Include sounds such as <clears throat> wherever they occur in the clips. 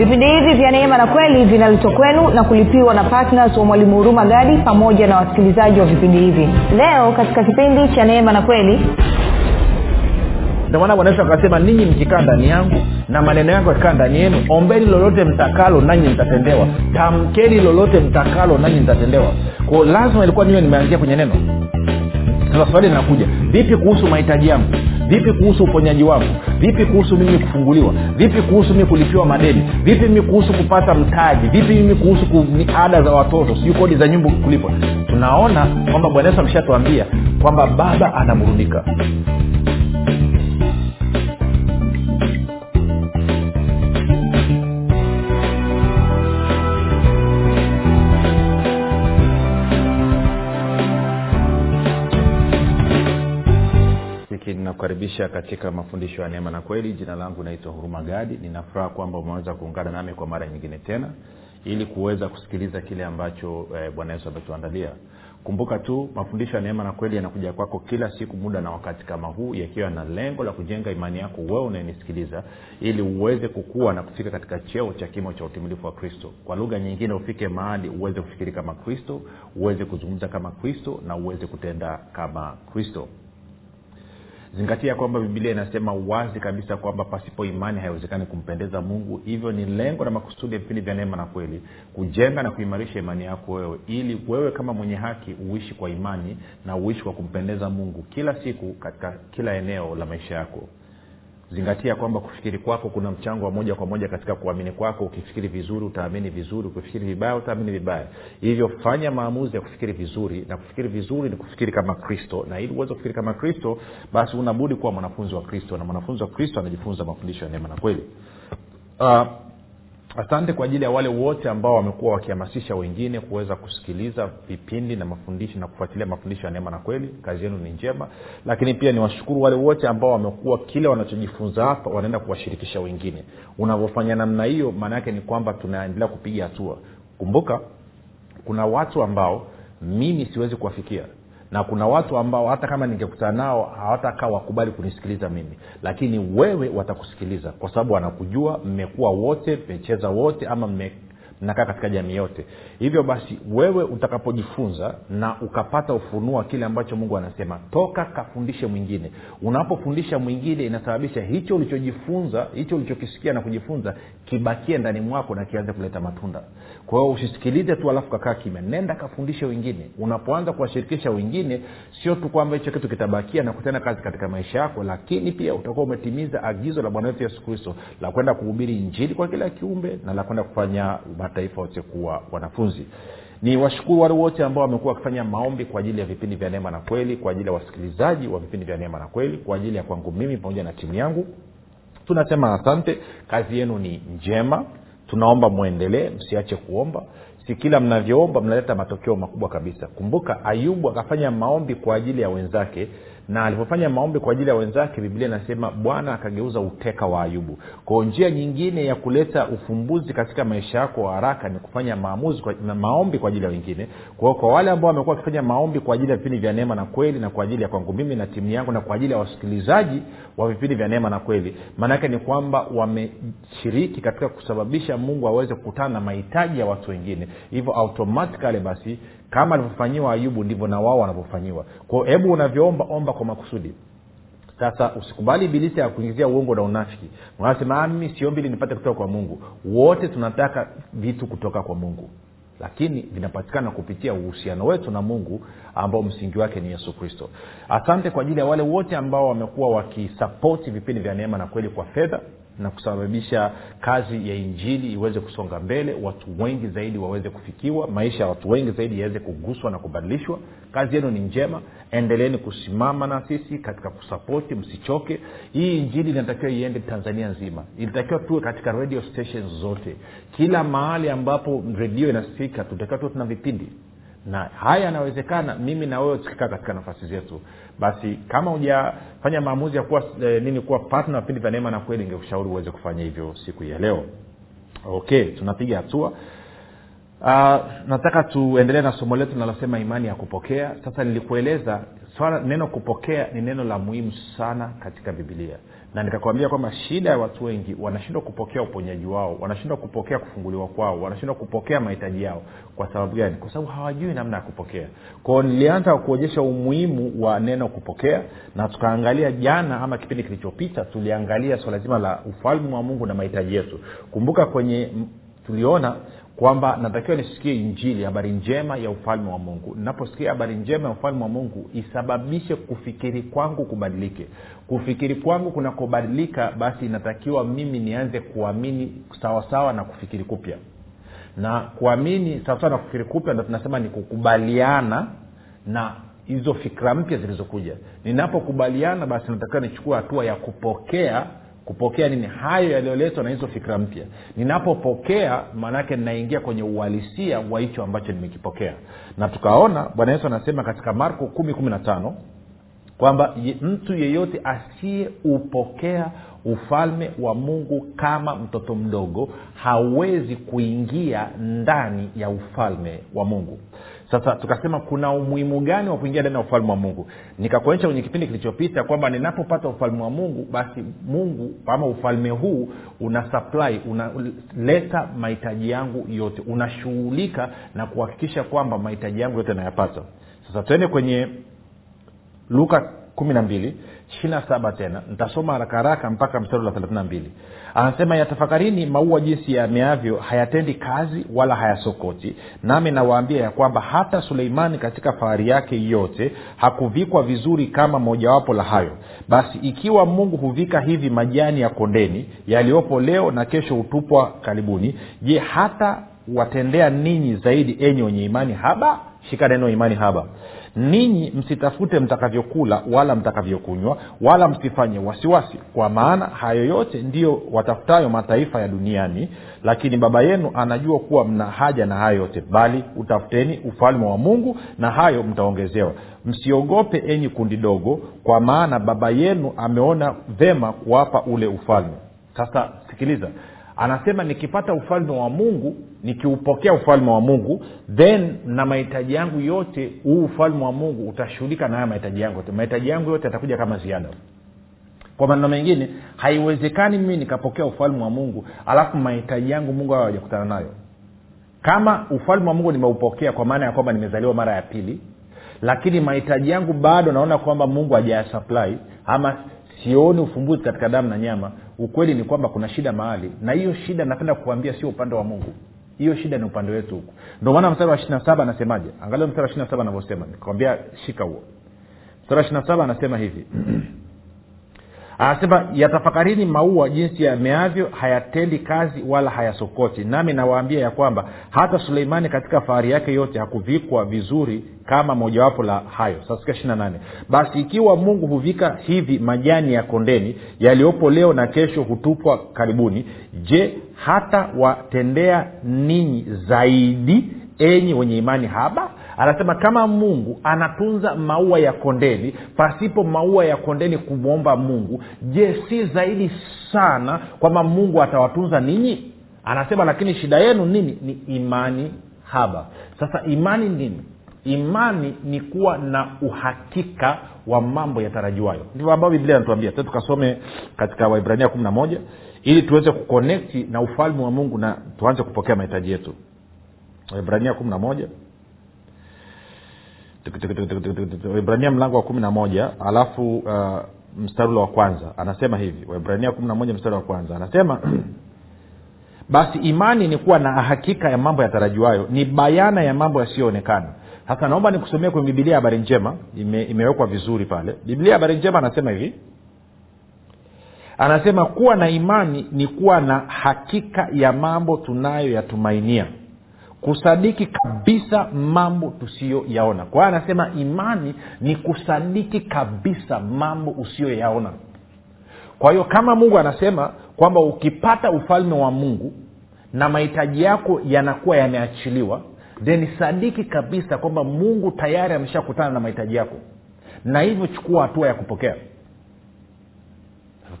vipindi hivi vya neema na kweli vinaletwa kwenu na kulipiwa na ptns wa mwalimu huruma gadi pamoja na wasikilizaji wa vipindi hivi. Leo katika kipindi cha neema na kweli ndomana bwana akasema ninyi mkikaa ndani yangu na maneno yangu yakikaa ndani yenu ombeni lolote mtakalo nanyi mtatendewa. Tamkeni lolote mtakalo nanyi mtatendewa. Kwao lazima ilikuwa niwe nimeanzia kwenye neno. Sasa swali linakuja vipi kuhusu mahitaji yangu vipi kuhusu uponyaji wangu? Vipi kuhusu mimi kufunguliwa? Vipi kuhusu mimi kulipiwa madeni? Vipi mimi kuhusu kupata mtaji? Vipi mimi kuhusu ku, ada za watoto? Sijui kodi za nyumba kulipwa. Tunaona kwamba bwana yesu ameshatuambia kwamba baba anaburudika ninakukaribisha katika mafundisho ya neema na kweli. Jina langu naitwa huruma gadi. Ninafuraha kwamba umeweza kuungana nami kwa mara nyingine tena ili kuweza kusikiliza kile ambacho eh, bwana yesu ametuandalia. Kumbuka tu mafundisho ya neema na kweli yanakuja kwako kila siku muda na wakati kama huu yakiwa na lengo la kujenga imani yako wewe unayenisikiliza ili uweze kukua na kufika katika cheo cha kimo cha utimilifu wa kristo. Kwa lugha nyingine ufike mahali uweze kufikiri kama kristo uweze kuzungumza kama kristo na uweze kutenda kama kristo zingatia kwamba bibilia inasema wazi kabisa kwamba pasipo imani haiwezekani kumpendeza mungu. Hivyo ni lengo na makusudi ya vipindi vya neema na kweli kujenga na kuimarisha imani yako wewe ili wewe kama mwenye haki uishi kwa imani na uishi kwa kumpendeza mungu kila siku katika kila eneo la maisha yako zingatia kwamba kufikiri kwako kuna mchango wa moja kwa moja katika kuamini kwako. Ukifikiri vizuri utaamini vizuri. Ukifikiri vibaya utaamini vibaya. Hivyo fanya maamuzi ya kufikiri vizuri. Na kufikiri vizuri ni kufikiri kama kristo. Na ili uweze kufikiri kama kristo basi unabudi kuwa mwanafunzi wa kristo. Na mwanafunzi wa kristo anajifunza mafundisho ya neema na kweli. Uh, asante kwa ajili ya wale wote ambao wamekuwa wakihamasisha wengine kuweza kusikiliza vipindi na mafundisho na kufuatilia mafundisho ya neema na kweli. Kazi yenu ni njema. Lakini pia niwashukuru wale wote ambao wamekuwa kile wanachojifunza hapa wanaenda kuwashirikisha wengine. Unavyofanya namna hiyo maana yake ni kwamba tunaendelea kupiga hatua. Kumbuka kuna watu ambao mimi siwezi kuwafikia na kuna watu ambao hata kama ningekutana nao hawatakaa wakubali kunisikiliza mimi. Lakini wewe watakusikiliza kwa sababu wanakujua mmekuwa wote mmecheza wote ama mme mnakaa katika jamii yote. Hivyo basi wewe utakapojifunza na ukapata ufunuo wa kile ambacho mungu anasema toka kafundishe mwingine. Unapofundisha mwingine inasababisha hicho ulichojifunza hicho ulichokisikia na kujifunza kibakie ndani mwako na kianze kuleta matunda. Kwa hiyo usisikilize tu alafu kakaa kimya. Nenda kafundishe wengine. Unapoanza kuwashirikisha wengine sio tu kwamba hicho kitu kitabakia na kutenda kazi katika maisha yako lakini pia utakuwa umetimiza agizo la bwana wetu yesu kristo la kwenda kuhubiri injili kwa kila kiumbe na la kwenda kufanya mataifa wote kuwa wanafunzi. Ni washukuru wale wote ambao wamekuwa wakifanya maombi kwa ajili ya vipindi vya neema na kweli kwa ajili ya wasikilizaji wa vipindi vya neema na kweli kwa ajili ya kwangu mimi pamoja na timu yangu. Tunasema asante. Kazi yenu ni njema. Tunaomba mwendelee msiache kuomba. Si kila mnavyoomba mnaleta matokeo makubwa kabisa. Kumbuka ayubu akafanya maombi kwa ajili ya wenzake na alipofanya maombi kwa ajili ya wenzake biblia inasema bwana akageuza uteka wa ayubu. Kwao njia nyingine ya kuleta ufumbuzi katika maisha yako haraka ni kufanya maamuzi kwa, maombi kwa ajili ya wengine. Kwao kwa wale ambao wamekuwa wakifanya maombi kwa ajili ya vipindi vya neema na kweli na kwa ajili ya kwangu mimi na timu yangu na kwa ajili ya wasikilizaji wa vipindi vya neema na kweli maanaake ni kwamba wameshiriki katika kusababisha mungu aweze kukutana na mahitaji ya watu wengine. Hivyo automatikali basi kama alivyofanyiwa ayubu ndivyo na wao wanavyofanyiwa. Kwao hebu unavyoomba omba kwa makusudi. Sasa usikubali ibilisi akuingizia uongo na unafiki. Unasema mimi siombi ili nipate kutoka kwa mungu. Wote tunataka vitu kutoka kwa mungu. Lakini vinapatikana kupitia uhusiano wetu na mungu ambao msingi wake ni yesu kristo. Asante kwa ajili ya wale wote ambao wamekuwa wakisapoti vipindi vya neema na kweli kwa fedha na kusababisha kazi ya injili iweze kusonga mbele watu wengi zaidi waweze kufikiwa maisha ya watu wengi zaidi yaweze kuguswa na kubadilishwa. Kazi yenu ni njema endeleeni kusimama na sisi katika kusapoti msichoke. Hii injili inatakiwa iende tanzania nzima. Ilitakiwa tuwe katika radio stations zote. Kila mahali ambapo redio inasikika tutakiwa tuwe tuna vipindi na haya yanawezekana mimi na wewe tukikaa katika nafasi zetu. Basi kama hujafanya maamuzi ya kuwa e, nini kuwa partner vipindi vya neema na kweli ningekushauri uweze kufanya hivyo siku ya leo. Okay tunapiga hatua. Uh, nataka tuendelee na somo letu linalosema imani ya kupokea. Sasa nilikueleza swala neno kupokea ni neno la muhimu sana katika bibilia na nikakwambia kwamba shida ya watu wengi wanashindwa kupokea uponyaji wao wanashindwa kupokea kufunguliwa kwao wanashindwa kupokea mahitaji yao. Kwa sababu gani? Kwa sababu hawajui namna ya kupokea. Kwao nilianza kuonyesha umuhimu wa neno kupokea na tukaangalia jana ama kipindi kilichopita tuliangalia swala zima la ufalme wa mungu na mahitaji yetu. Kumbuka kwenye tuliona kwamba natakiwa nisikie injili habari njema ya ufalme wa mungu. Ninaposikia habari njema ya ufalme wa mungu isababishe kufikiri kwangu kubadilike. Kufikiri kwangu kunakobadilika basi inatakiwa mimi nianze kuamini sawasawa na kufikiri kupya. Na kuamini sawasawa na kufikiri kupya ndo tunasema ni kukubaliana na hizo fikira mpya zilizokuja. Ninapokubaliana basi natakiwa nichukua hatua ya kupokea kupokea nini? Hayo yaliyoletwa na hizo fikira mpya. Ninapopokea maanaake ninaingia kwenye uhalisia wa hicho ambacho nimekipokea. Na tukaona bwana yesu anasema katika marko kumi kumi na tano kwamba mtu yeyote asiyeupokea ufalme wa mungu kama mtoto mdogo hawezi kuingia ndani ya ufalme wa mungu sasa tukasema kuna umuhimu gani wa kuingia ndani ya ufalme wa mungu? Nikakuonyesha kwenye kipindi kilichopita kwamba ninapopata ufalme wa mungu basi mungu ama ufalme huu una supply unaleta mahitaji yangu yote. Unashughulika na kuhakikisha kwamba mahitaji yangu yote nayapata. Sasa tuende kwenye luka kumi na mbili ishirina saba tena. Nitasoma haraka haraka mpaka mstari wa thelathina mbili. Anasema yatafakarini maua jinsi yameavyo hayatendi kazi wala hayasokoti. Nami nawaambia ya kwamba hata suleimani katika fahari yake yote hakuvikwa vizuri kama mojawapo la hayo. Basi ikiwa mungu huvika hivi majani ya kondeni yaliyopo leo na kesho hutupwa karibuni je hata watendea ninyi zaidi enyi wenye imani haba? Shika neno imani haba ninyi msitafute mtakavyokula wala mtakavyokunywa wala msifanye wasiwasi kwa maana hayo yote ndiyo watafutayo mataifa ya duniani. Lakini baba yenu anajua kuwa mna haja na hayo yote bali utafuteni ufalme wa mungu na hayo mtaongezewa. Msiogope enyi kundi dogo kwa maana baba yenu ameona vema kuwapa ule ufalme. Sasa sikiliza anasema nikipata ufalme wa mungu nikiupokea ufalme wa mungu then na mahitaji yangu yote huu ufalme wa mungu utashughulika na haya mahitaji yangu yote. Mahitaji yangu yote yatakuja kama ziada. Kwa maneno mengine haiwezekani mimi nikapokea ufalme wa mungu alafu mahitaji yangu mungu hayo hawajakutana nayo. Kama ufalme wa mungu nimeupokea kwa maana ya kwamba nimezaliwa mara ya pili lakini mahitaji yangu bado naona kwamba mungu hajayasupply ama sioni ufumbuzi katika damu na nyama ukweli ni kwamba kuna shida mahali na hiyo shida napenda kukuambia sio upande wa mungu. Hiyo shida ni upande wetu huku ndio maana mstari wa ishiri na saba anasemaje? Angalia mstari wa ishiri saba anavyosema. Nikwambia shika huo. Mstari wa ishiri saba anasema hivi <clears throat> anasema yatafakarini maua jinsi yameavyo hayatendi kazi wala hayasokoti. Nami nawaambia ya kwamba hata suleimani katika fahari yake yote hakuvikwa vizuri kama mojawapo la hayo. Sasikia ishiri nane. Basi ikiwa mungu huvika hivi majani ya kondeni yaliyopo leo na kesho hutupwa karibuni je hata watendea ninyi zaidi enyi wenye imani haba anasema kama mungu anatunza maua ya kondeni pasipo maua ya kondeni kumwomba mungu je si zaidi sana kwamba mungu atawatunza ninyi? Anasema lakini shida yenu nini? Ni imani haba. Sasa imani nini? Imani ni kuwa na uhakika wa mambo yatarajiwayo. Ndivyo ambavyo biblia inatuambia. Sa tukasome katika waibrania kumi na moja ili tuweze kukonekti na ufalme wa mungu na tuanze kupokea mahitaji yetu. Waibrania kumi na moja waibrania mlango wa kumi na moja alafu uh, mstari ule wa kwanza. Anasema hivi waibrania kumi na moja mstari wa kwanza. Anasema <clears throat> basi imani ni kuwa na hakika ya mambo yatarajiwayo ni bayana ya mambo yasiyoonekana. Sasa naomba nikusomee kwenye bibilia habari njema. Ime, imewekwa vizuri pale. Biblia habari njema anasema hivi. Anasema kuwa na imani ni kuwa na hakika ya mambo tunayoyatumainia kusadiki kabisa mambo tusiyoyaona. Kwa hiyo anasema imani ni kusadiki kabisa mambo usiyoyaona. Kwa hiyo kama mungu anasema kwamba ukipata ufalme wa mungu na mahitaji yako yanakuwa yameachiliwa then sadiki kabisa kwamba mungu tayari ameshakutana na mahitaji yako. Na hivyo chukua hatua ya kupokea.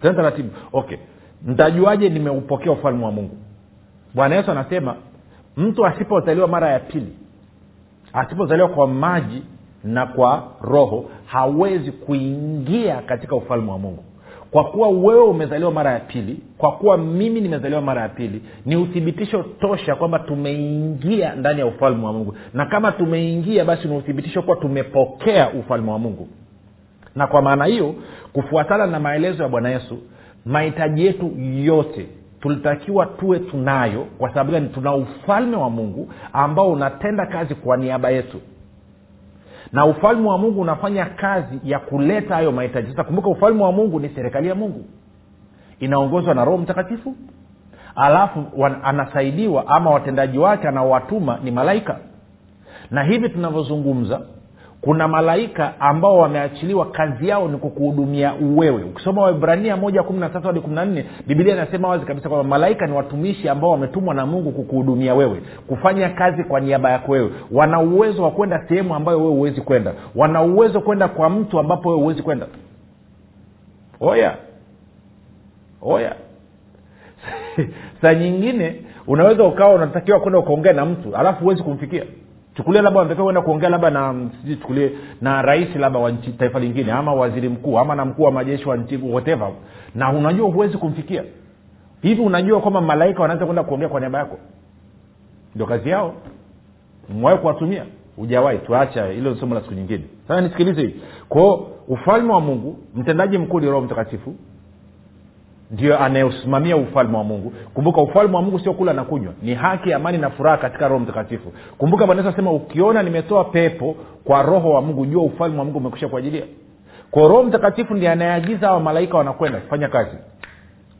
Taratibu. Okay. Ntajuaje nimeupokea ufalme wa mungu? Bwana yesu anasema mtu asipozaliwa mara ya pili asipozaliwa kwa maji na kwa roho hawezi kuingia katika ufalme wa mungu. Kwa kuwa wewe umezaliwa mara ya pili kwa kuwa mimi nimezaliwa mara ya pili ni uthibitisho tosha kwamba tumeingia ndani ya ufalme wa mungu. Na kama tumeingia basi ni uthibitisho kuwa tumepokea ufalme wa mungu. Na kwa maana hiyo kufuatana na maelezo ya bwana yesu mahitaji yetu yote tulitakiwa tuwe tunayo. Kwa sababu gani? Tuna ufalme wa mungu ambao unatenda kazi kwa niaba yetu. Na ufalme wa mungu unafanya kazi ya kuleta hayo mahitaji. Sasa kumbuka ufalme wa mungu ni serikali ya mungu. Inaongozwa na roho mtakatifu. Alafu anasaidiwa ama watendaji wake anaowatuma ni malaika. Na hivi tunavyozungumza kuna malaika ambao wameachiliwa kazi yao ni kukuhudumia wewe. Ukisoma waibrania moja kumi na tatu hadi kumi na nne bibilia inasema wazi kabisa kwamba malaika ni watumishi ambao wametumwa na mungu kukuhudumia wewe kufanya kazi kwa niaba yako wewe. Wana uwezo wa kwenda sehemu ambayo wewe huwezi kwenda. Wana uwezo kwenda kwa mtu ambapo wewe huwezi kwenda. Oya. Oya. <laughs> Saa nyingine unaweza ukawa unatakiwa kwenda ukaongea na mtu alafu huwezi kumfikia chukulia labda wanatakiwa kwenda kuongea labda na sijui chukulie na rais labda wa nchi taifa lingine ama waziri mkuu ama na mkuu wa majeshi wa nchi whatever. Na unajua huwezi kumfikia. Hivi unajua kwamba malaika wanaweza kwenda kuongea kwa niaba yako? Ndio kazi yao. Mwawe kuwatumia? Hujawahi. Tuacha hilo somo la siku nyingine. Sasa nisikilize hivi kwao ufalme wa mungu mtendaji mkuu ni roho mtakatifu ndio anayesimamia ufalme wa mungu. Kumbuka ufalme wa mungu sio kula na kunywa. Ni haki amani na furaha katika roho mtakatifu. Kumbuka bwana sema ukiona nimetoa pepo kwa roho wa mungu jua ufalme wa mungu umekusha kuajilia kwa roho mtakatifu ndi anayeagiza hawa malaika wanakwenda kufanya kazi.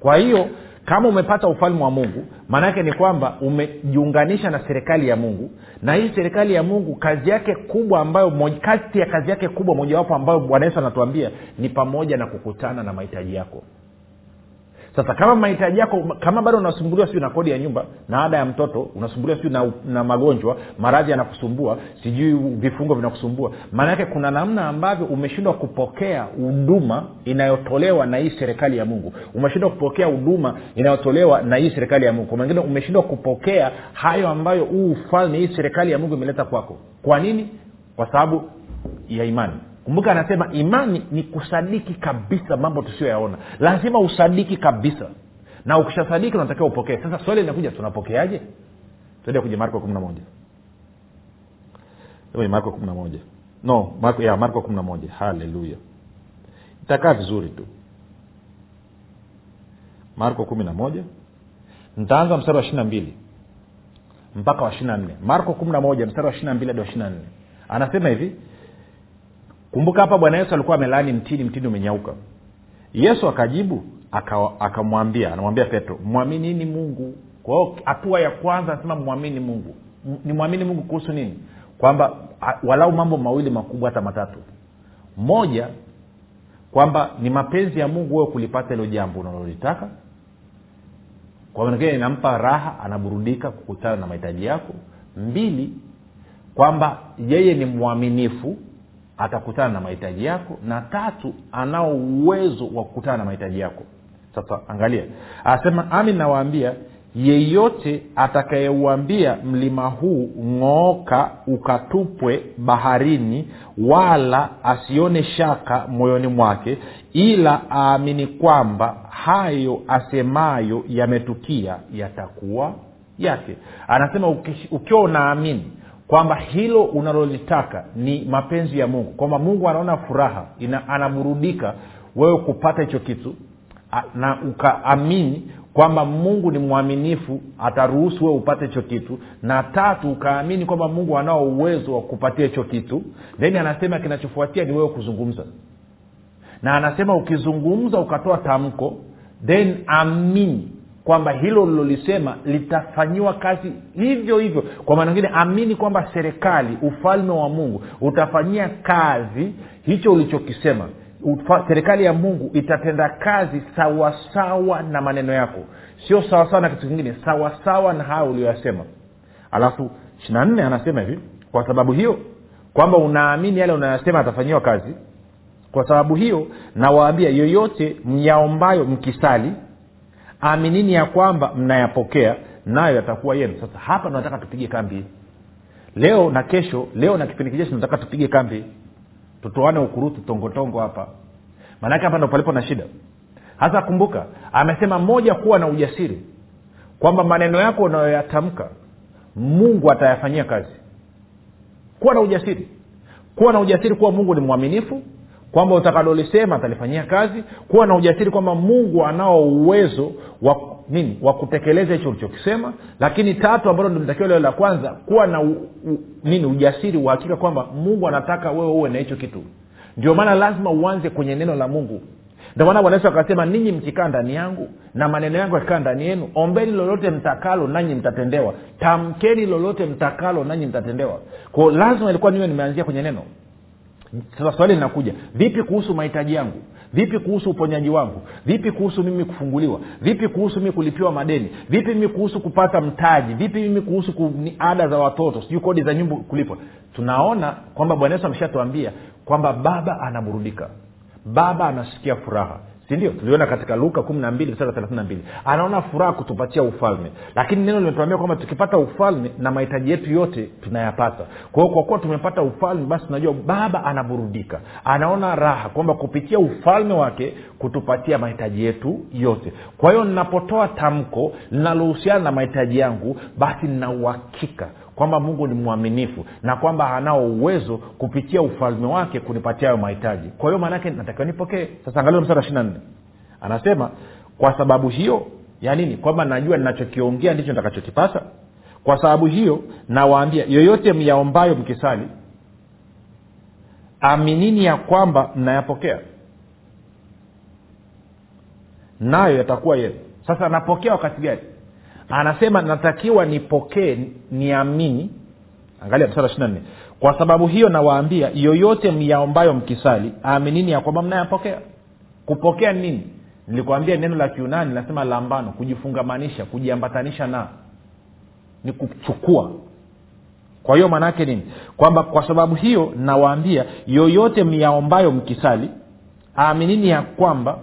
Kwa hiyo kama umepata ufalme wa mungu maanaake ni kwamba umejiunganisha na serikali ya mungu na hii serikali ya mungu kazi yake kubwa ambayo kati ya kazi yake kubwa mojawapo ambayo bwana yesu anatuambia ni pamoja na kukutana na mahitaji yako sasa kama mahitaji yako kama bado unasumbuliwa siu na kodi ya nyumba na ada ya mtoto unasumbuliwa siu na, na magonjwa maradhi yanakusumbua sijui vifungo vinakusumbua maana yake kuna namna ambavyo umeshindwa kupokea huduma inayotolewa na hii serikali ya mungu. Umeshindwa kupokea huduma inayotolewa na hii serikali ya mungu. Kwa mengine umeshindwa kupokea hayo ambayo huu ufalme hii serikali ya mungu imeleta kwako. Kwa nini? Kwa sababu ya imani kumbuka anasema imani ni kusadiki kabisa mambo tusiyoyaona. Lazima usadiki kabisa. Na ukishasadiki unatakiwa upokee. Sasa swali linakuja tunapokeaje? Tuende kwenye marko kumi na moja. Kwenye marko kumi na moja. No marko, ya marko kumi na moja. Haleluya. Itakaa vizuri tu. Marko kumi na moja. Ntaanza mstari wa ishiri na mbili mpaka wa ishiri na nne. Marko kumi na moja mstari wa ishiri na mbili hadi wa ishiri na nne. Anasema hivi kumbuka hapa bwana yesu alikuwa amelaani mtini mtini umenyauka. Yesu akajibu akamwambia aka anamwambia petro mwaminini mungu. Kwa hiyo hatua ya kwanza anasema mwamini mungu. Ni mwamini mungu kuhusu nini? Kwamba walau mambo mawili makubwa hata matatu. Moja kwamba ni mapenzi ya mungu wewe kulipata hilo jambo unalolitaka. Kwa manakile inampa raha anaburudika kukutana na mahitaji yako. Mbili kwamba yeye ni mwaminifu atakutana na mahitaji yako na tatu anao uwezo wa kukutana na mahitaji yako. Sasa angalia. Anasema ami nawaambia yeyote atakayeuambia mlima huu ng'ooka ukatupwe baharini wala asione shaka moyoni mwake ila aamini kwamba hayo asemayo yametukia yatakuwa yake. Anasema ukiwa unaamini kwamba hilo unalolitaka ni mapenzi ya mungu. Kwamba mungu anaona furaha ina, anaburudika wewe kupata hicho kitu na ukaamini kwamba mungu ni mwaminifu ataruhusu wewe upate hicho kitu na tatu ukaamini kwamba mungu anao uwezo wa kupatia hicho kitu then anasema kinachofuatia ni wewe kuzungumza. Na anasema ukizungumza ukatoa tamko then amini kwamba hilo lilolisema litafanyiwa kazi hivyo hivyo. Kwa maana ngine amini kwamba serikali ufalme wa mungu utafanyia kazi hicho ulichokisema. Serikali ya mungu itatenda kazi sawasawa na maneno yako. Sio sawasawa na kitu kingine sawasawa na hayo ulioyasema alafu ishina nne anasema hivi kwa sababu hiyo kwamba unaamini yale unayasema atafanyiwa kazi. Kwa sababu hiyo nawaambia yoyote myaombayo mkisali aminini ya kwamba mnayapokea nayo yatakuwa yenu. Sasa hapa tunataka tupige kambi. Leo na kesho leo na kipindi kijeshi nataka tupige kambi. Tutoane ukurutu tongotongo hapa. Maanake hapa ndo palipo na shida. Hasa kumbuka amesema moja kuwa na ujasiri kwamba maneno yako unayoyatamka mungu atayafanyia kazi. Kuwa na ujasiri. Kuwa na ujasiri kuwa mungu ni mwaminifu kwamba utakalolisema atalifanyia kazi kuwa na ujasiri kwamba mungu anao uwezo wa nini wa kutekeleza hicho ulichokisema. Lakini tatu ambalo limetakiwa leo la kwanza kuwa na u, u, nini ujasiri uhakika kwamba mungu anataka wewe uwe na hicho kitu. Ndio maana lazima uanze kwenye neno la mungu. Ndio maana bwana yesu akasema ninyi mkikaa ndani yangu na maneno yangu yakikaa ndani yenu ombeni lolote mtakalo nanyi mtatendewa. Tamkeni lolote mtakalo nanyi mtatendewa. Kwao lazima ilikuwa niwe nimeanzia kwenye neno sasa swali linakuja vipi kuhusu mahitaji yangu? Vipi kuhusu uponyaji wangu? Vipi kuhusu mimi kufunguliwa? Vipi kuhusu mimi kulipiwa madeni? Vipi mimi kuhusu kupata mtaji? Vipi mimi kuhusu ku, ada za watoto? Sijui kodi za nyumba kulipwa. Tunaona kwamba bwana yesu ameshatuambia kwamba baba anaburudika. Baba anasikia furaha sindio? Tuliona katika luka kumi na mbili mstari thelathini na mbili. Anaona furaha kutupatia ufalme. Lakini neno limetuambia kwamba tukipata ufalme na mahitaji yetu yote tunayapata. Kwa kwa kuwa tumepata ufalme basi tunajua baba anaburudika. Anaona raha kwamba kupitia ufalme wake kutupatia mahitaji yetu yote. Kwa hiyo ninapotoa tamko linalohusiana na mahitaji yangu basi nina uhakika kwamba mungu ni mwaminifu na kwamba anao uwezo kupitia ufalme wake kunipatia hayo mahitaji. Kwa hiyo maanaake natakiwa nipokee. Sasa angalia msara ishiri na nne. Anasema kwa sababu hiyo ya nini? Kwamba najua ninachokiongea ndicho nitakachokipata kwa sababu hiyo nawaambia yoyote myaombayo mkisali aminini ya kwamba mnayapokea. Nayo yatakuwa yenu. Sasa napokea wakati gani anasema natakiwa nipokee niamini. Angalia msara ishiri nne. Kwa sababu hiyo nawaambia yoyote myaombayo mkisali aminini ya kwamba mnayapokea. Kupokea nini? Nilikwambia neno la kiunani nasema lambano kujifungamanisha kujiambatanisha na ni kuchukua. Kwa hiyo maanaake nini? Kwamba kwa sababu hiyo nawaambia yoyote myaombayo mkisali aminini ya kwamba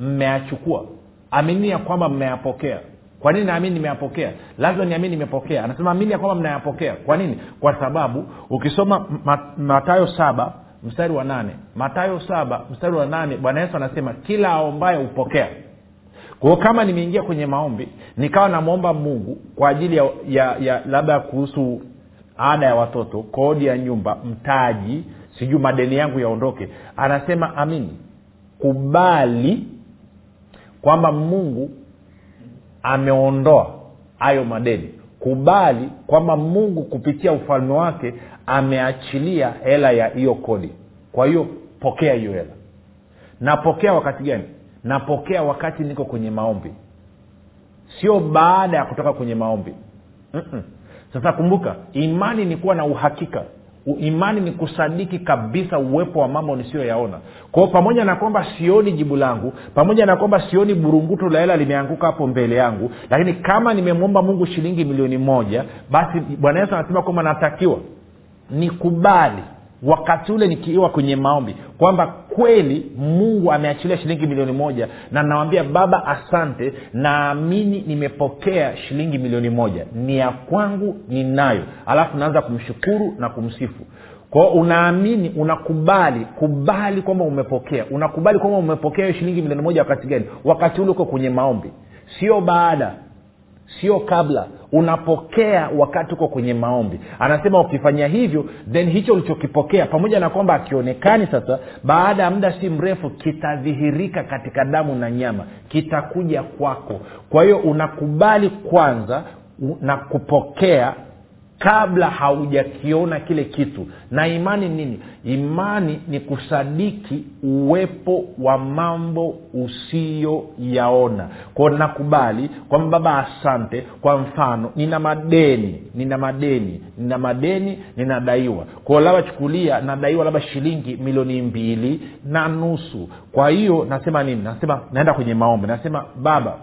mmeyachukua aminini ya kwamba mmeyapokea kwa nini naamini nimeyapokea? Lazima niamini nimepokea. Anasema amini ya kwamba mnayapokea. Kwa nini? Kwa sababu ukisoma matayo saba mstari wa nane. Matayo saba mstari wa nane bwana yesu anasema kila aombaye hupokea. Kwao kama nimeingia kwenye maombi nikawa namwomba mungu kwa ajili ya, ya, ya labda kuhusu ada ya watoto kodi ya nyumba mtaji sijui madeni yangu yaondoke. Anasema amini. Kubali kwamba mungu ameondoa hayo madeni. Kubali kwamba mungu kupitia ufalme wake ameachilia hela ya hiyo kodi. Kwa hiyo pokea hiyo hela. Napokea wakati gani? Napokea wakati niko kwenye maombi. Sio baada ya kutoka kwenye maombi. Mm-mm. sasa kumbuka imani ni kuwa na uhakika imani ni kusadiki kabisa uwepo wa mambo nisiyoyaona. Kwao pamoja na kwamba sioni jibu langu pamoja na kwamba sioni burungutu la hela limeanguka hapo mbele yangu lakini kama nimemwomba mungu shilingi milioni moja basi bwana yesu anasema kwamba natakiwa nikubali wakati ule nikiwa kwenye maombi kwamba kweli mungu ameachilia shilingi milioni moja na nawambia baba asante naamini nimepokea shilingi milioni moja. Ni ya kwangu ninayo. Alafu naanza kumshukuru na kumsifu. Kwao unaamini unakubali kubali kwamba umepokea. Unakubali kwamba umepokea hiyo shilingi milioni moja wakati gani? Wakati ule uko kwenye maombi. Sio baada sio kabla. Unapokea wakati uko kwenye maombi. Anasema ukifanya hivyo then hicho ulichokipokea pamoja na kwamba akionekani sasa baada ya muda si mrefu kitadhihirika katika damu na nyama. Kitakuja kwako. Kwa hiyo unakubali kwanza na kupokea kabla haujakiona kile kitu. Na imani nini? Imani ni kusadiki uwepo wa mambo usiyoyaona. Kwao nakubali kwamba baba asante. Kwa mfano nina madeni nina madeni nina madeni ninadaiwa. Kwao labda chukulia nadaiwa labda shilingi milioni mbili na nusu. Kwa hiyo nasema nini? Nasema naenda kwenye maombi. Nasema baba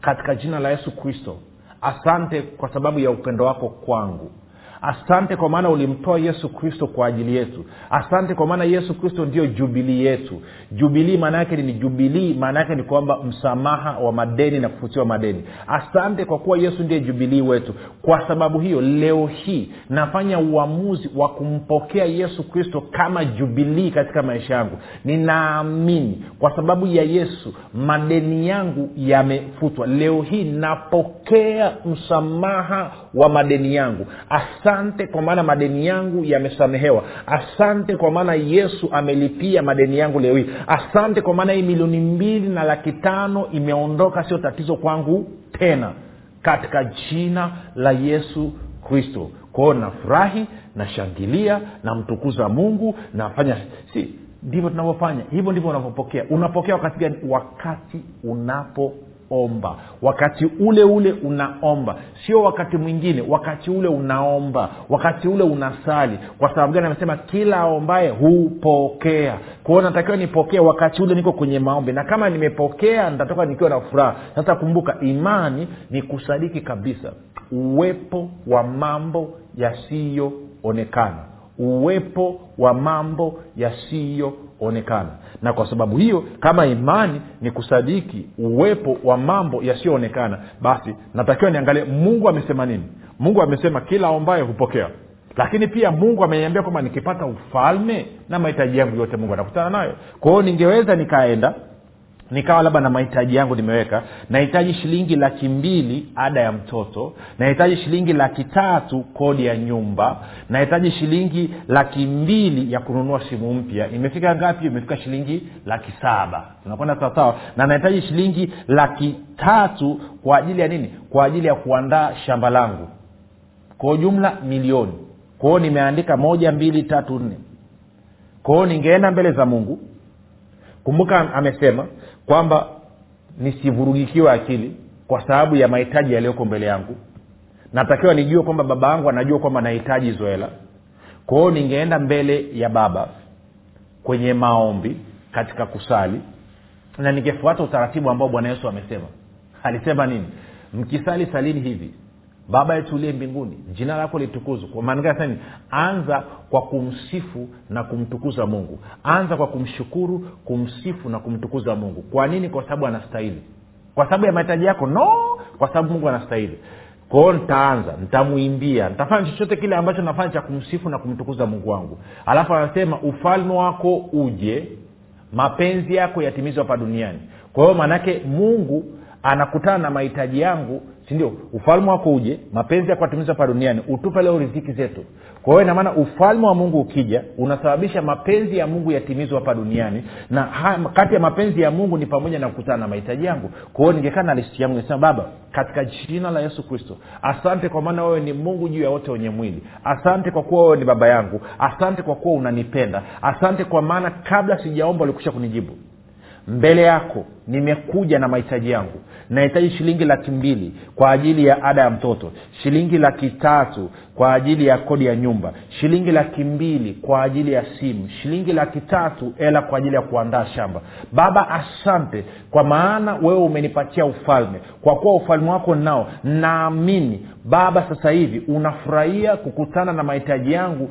katika jina la yesu kristo asante kwa sababu ya upendo wako kwangu asante kwa maana ulimtoa yesu kristo kwa ajili yetu. Asante kwa maana yesu kristo ndio jubilii yetu. Jubilii maana yake ni jubilii maana yake ni kwamba msamaha wa madeni na kufutiwa madeni. Asante kwa kuwa yesu ndiye jubilii wetu. Kwa sababu hiyo leo hii nafanya uamuzi wa kumpokea yesu kristo kama jubilii katika maisha yangu. Ninaamini kwa sababu ya yesu madeni yangu yamefutwa. Leo hii napokea msamaha wa madeni yangu. Asante kwa maana madeni yangu yamesamehewa. Asante kwa maana yesu amelipia madeni yangu leo hii. Asante kwa maana hii milioni mbili na laki tano imeondoka sio tatizo kwangu tena katika jina la yesu kristo. Kwao nafurahi nashangilia namtukuza mungu nafanya si ndivyo tunavyofanya. Hivyo ndivyo unavyopokea. Unapokea wakati gani? Wakati unapoomba wakati ule ule unaomba. Sio wakati mwingine wakati ule unaomba. Wakati ule unasali. Kwa sababu gani amesema kila aombaye hupokea. Kwao natakiwa nipokee wakati ule niko kwenye maombi. Na kama nimepokea nitatoka nikiwa na furaha. Sasa kumbuka imani ni kusadiki kabisa uwepo wa mambo yasiyoonekana. Uwepo wa mambo yasiyoonekana na kwa sababu hiyo kama imani ni kusadiki uwepo wa mambo yasiyoonekana basi natakiwa niangalie mungu amesema nini. Mungu amesema kila ombaye hupokea. Lakini pia mungu ameniambia kwamba nikipata ufalme na mahitaji yangu yote mungu anakutana nayo. Kwa hiyo ningeweza nikaenda nikawa labda na mahitaji yangu nimeweka. Nahitaji shilingi laki mbili ada ya mtoto. Nahitaji shilingi laki tatu kodi ya nyumba. Nahitaji shilingi laki mbili ya kununua simu mpya. Imefika ngapi? Imefika shilingi laki saba. Tunakwenda sawasawa na nahitaji shilingi laki tatu kwa ajili ya nini? Kwa ajili ya kuandaa shamba langu. Kwa jumla milioni. Kwao nimeandika moja mbili tatu nne. Kwao ningeenda mbele za mungu. Kumbuka amesema kwamba nisivurugikiwe akili kwa sababu ya mahitaji yaliyoko mbele yangu. Natakiwa nijue kwamba baba yangu anajua kwamba nahitaji hizo hela. Kwa ningeenda mbele ya baba kwenye maombi katika kusali na ningefuata utaratibu ambao bwana yesu amesema. Alisema nini? Mkisali salini hivi baba yetu uliye mbinguni jina lako litukuzwe. Kwa maana anza kwa kumsifu na kumtukuza mungu. Anza kwa kumshukuru kumsifu na kumtukuza mungu. Kwa nini? Kwa sababu anastahili. Kwa sababu ya mahitaji yako? No! Kwa sababu mungu anastahili. Kwao nitaanza nitamwimbia nitafanya chochote kile ambacho nafanya cha kumsifu na kumtukuza mungu wangu. Alafu anasema ufalme wako uje mapenzi yako yatimizwa hapa duniani. Kwa hiyo maanaake mungu anakutana na mahitaji yangu sindio ufalme wako uje mapenzi yako atimizwa hapa duniani utupe leo riziki zetu. Kwa hiyo inamaana ufalme wa mungu ukija unasababisha mapenzi ya mungu yatimizwa hapa duniani na kati ya mapenzi ya mungu ni pamoja na kukutana na mahitaji yangu. Kwa hiyo ningekaa na listi yangu nisema baba katika jina la yesu kristo asante kwa maana wewe ni mungu juu ya wote wenye mwili. Asante kwa kuwa wewe ni baba yangu. Asante kwa kuwa unanipenda. Asante kwa maana kabla sijaomba ulikusha kunijibu mbele yako nimekuja na mahitaji yangu. Nahitaji shilingi laki mbili kwa ajili ya ada ya mtoto. Shilingi laki tatu kwa ajili ya kodi ya nyumba. Shilingi laki mbili kwa ajili ya simu. Shilingi laki tatu hela kwa ajili ya kuandaa shamba. Baba asante kwa maana wewe umenipatia ufalme. Kwa kuwa ufalme wako nao naamini baba sasa hivi unafurahia kukutana na mahitaji yangu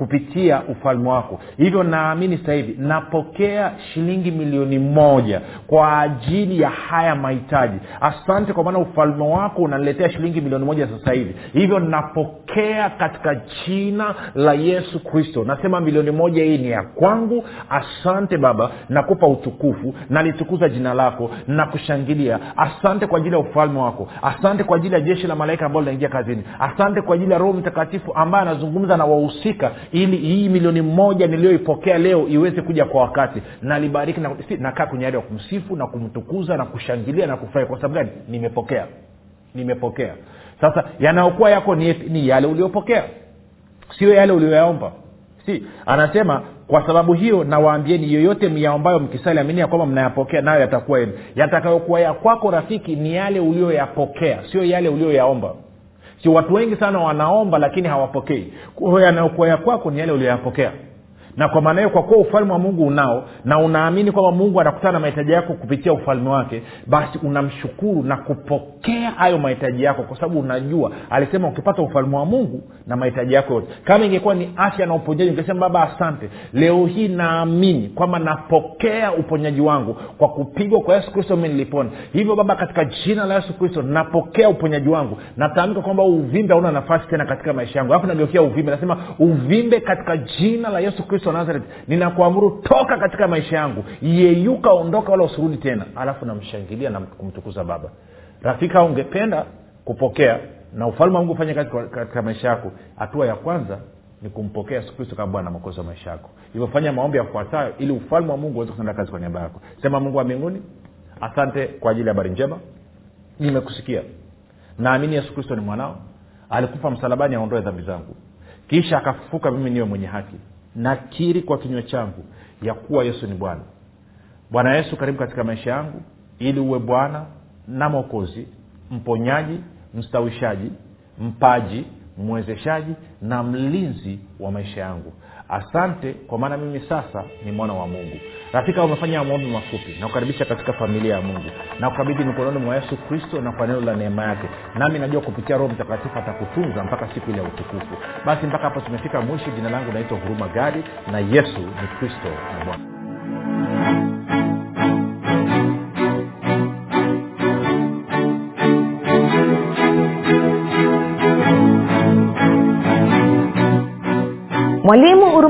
kupitia ufalme wako. Hivyo naamini sasa hivi napokea shilingi milioni moja kwa ajili ya haya mahitaji. Asante kwa maana ufalme wako unaniletea shilingi milioni moja sasa hivi. Hivyo napokea katika jina la yesu kristo. Nasema milioni moja hii ni ya kwangu. Asante baba nakupa utukufu nalitukuza jina lako nakushangilia. Asante kwa ajili ya ufalme wako. Asante kwa ajili ya jeshi la malaika ambao linaingia kazini. Asante kwa ajili ya roho mtakatifu ambaye anazungumza na wahusika ili hii milioni moja niliyoipokea leo iweze kuja kwa wakati. Nalibariki na, nakaa kwenye hali ya kumsifu na kumtukuza na kushangilia na kufurahi. Kwa sababu gani? Nimepokea. Nimepokea. Sasa yanayokuwa yako ni, ni yale uliopokea. Sio yale ulioyaomba si anasema kwa sababu hiyo nawaambieni yoyote myaombayo mkisali amini ya kwamba mnayapokea nayo yatakuwa yenu. Yatakayokuwa ya kwako rafiki ni yale ulioyapokea sio yale ulioyaomba si watu wengi sana wanaomba lakini hawapokei. Yanayokuwa ya kwako ni yale ulioyapokea na kwa maana hiyo kwa kuwa ufalme wa mungu unao na unaamini kwamba mungu anakutana na mahitaji yako kupitia ufalme wake basi unamshukuru na kupokea hayo mahitaji yako kwa sababu unajua alisema ukipata ufalme wa mungu na mahitaji yako yote. Kama ingekuwa ni afya na uponyaji ungesema baba asante. Leo hii naamini kwamba napokea uponyaji wangu kwa kupigwa kwa yesu kristo mi hivyo baba katika jina la yesu kristo napokea uponyaji wangu. Natamka kwamba uvimbe hauna nafasi tena katika maisha yangu. Alafu nageukia uvimbe nasema uvimbe katika jina la yesu kristo wa nazareti ninakuamuru toka katika maisha yangu. Yeyuka ondoka wala usirudi tena. Alafu namshangilia na kumtukuza baba. Rafika ungependa kupokea na ufalme wa mungu ufanye kazi katika maisha yako hatua ya kwanza ni kumpokea yesu kristo kama bwana wa maisha yako. Hivyo fanya maombi yafuatayo ili ufalme wa mungu uweze kutenda kazi kwa niaba yako. Sema mungu wa mbinguni asante kwa ajili ya habari njema. Nimekusikia. Naamini yesu kristo ni mwanao. Alikufa msalabani aondoe dhambi zangu. Kisha akafufuka mimi niwe mwenye haki nakiri kwa kinywa changu ya kuwa yesu ni bwana. Bwana yesu karibu katika maisha yangu ili uwe bwana na mwokozi mponyaji mstawishaji mpaji mwezeshaji na mlinzi wa maisha yangu asante kwa maana mimi sasa ni mwana wa mungu. Rafika umefanya maombi mafupi. Nakukaribisha katika familia ya mungu. Nakukabidhi mikononi mwa yesu kristo na kwa neno la neema yake. Nami najua kupitia roho mtakatifu atakutunza mpaka siku ile ya utukufu. Basi mpaka hapo tumefika mwisho. Jina langu naitwa huruma gadi na yesu ni kristo na bwana. Mwalimu huruma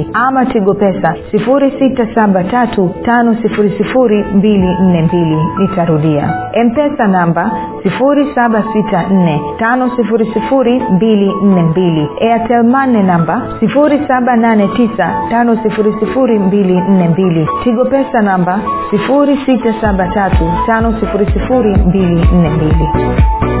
7895242 ama tigo pesa 6735242 nitarudia. Mpesa namba 7645242 airtelmane namba 7895242 tigo pesa namba 6735242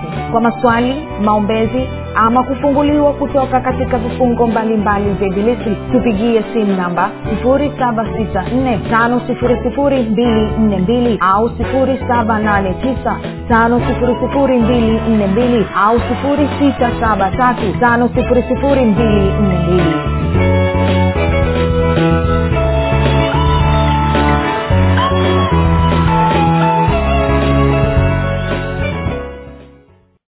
kwa maswali maombezi ama kufunguliwa kutoka katika vifungo mbalimbali vya ibilisi tupigie simu namba 7645242 au 7895242 au 6735242